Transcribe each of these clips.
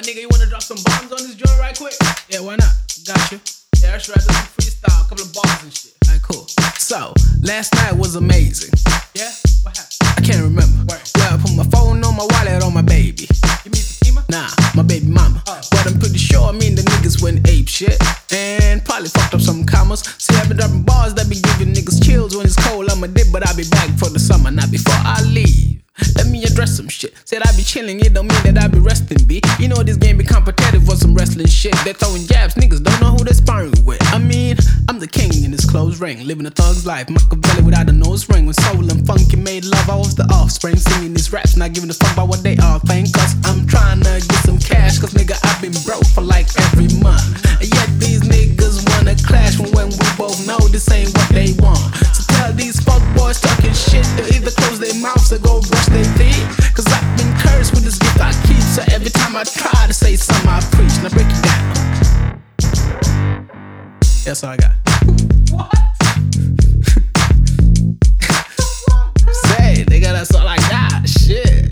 nigga, you wanna drop some bombs on this joint right quick? Yeah, why not? Got you. Yeah, that's right. Some freestyle, a couple of bars and shit. Alright, cool. So, last night was amazing. Yeah? What happened? I can't remember. Where? Well, I put my phone on my wallet on my baby. You mean Fatima? Nah, my baby mama. Oh. But I'm pretty sure me and the niggas went ape shit. And probably fucked up some commas. See, I've been dropping bars that be giving niggas chills when it's cold. I'm a dip, but I'll be back for the summer, not before I leave. Let me address some shit. Said I be chilling, it don't mean that I be resting, B. You know this game be competitive for some wrestling shit. They're throwing jabs, niggas don't know who they're sparring with. I mean, I'm the king in this closed ring, living a thug's life. Machiavelli without a nose ring. When soul and funky made love, I was the offspring. Singing these raps, not giving a fuck about what they all think. Cause I'm trying to get some cash, cause nigga, I've been broke for like every month. And yet these niggas wanna clash when, when we both know this ain't what they want. Brush. Cause I've been cursed with this gift I keep. So every time I try to say something, I preach. Now break it down. That's all I got. What? Say, nigga, that's all ah, I got. Shit.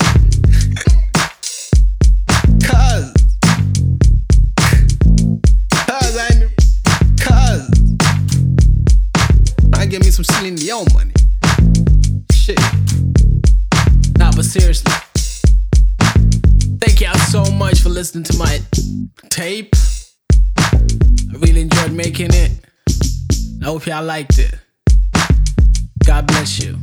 Cuz. Cuz, I ain't. Cuz. I give me some Celine Dion money. Shit. Seriously. Thank y'all so much for listening to my tape. I really enjoyed making it. I hope y'all liked it. God bless you.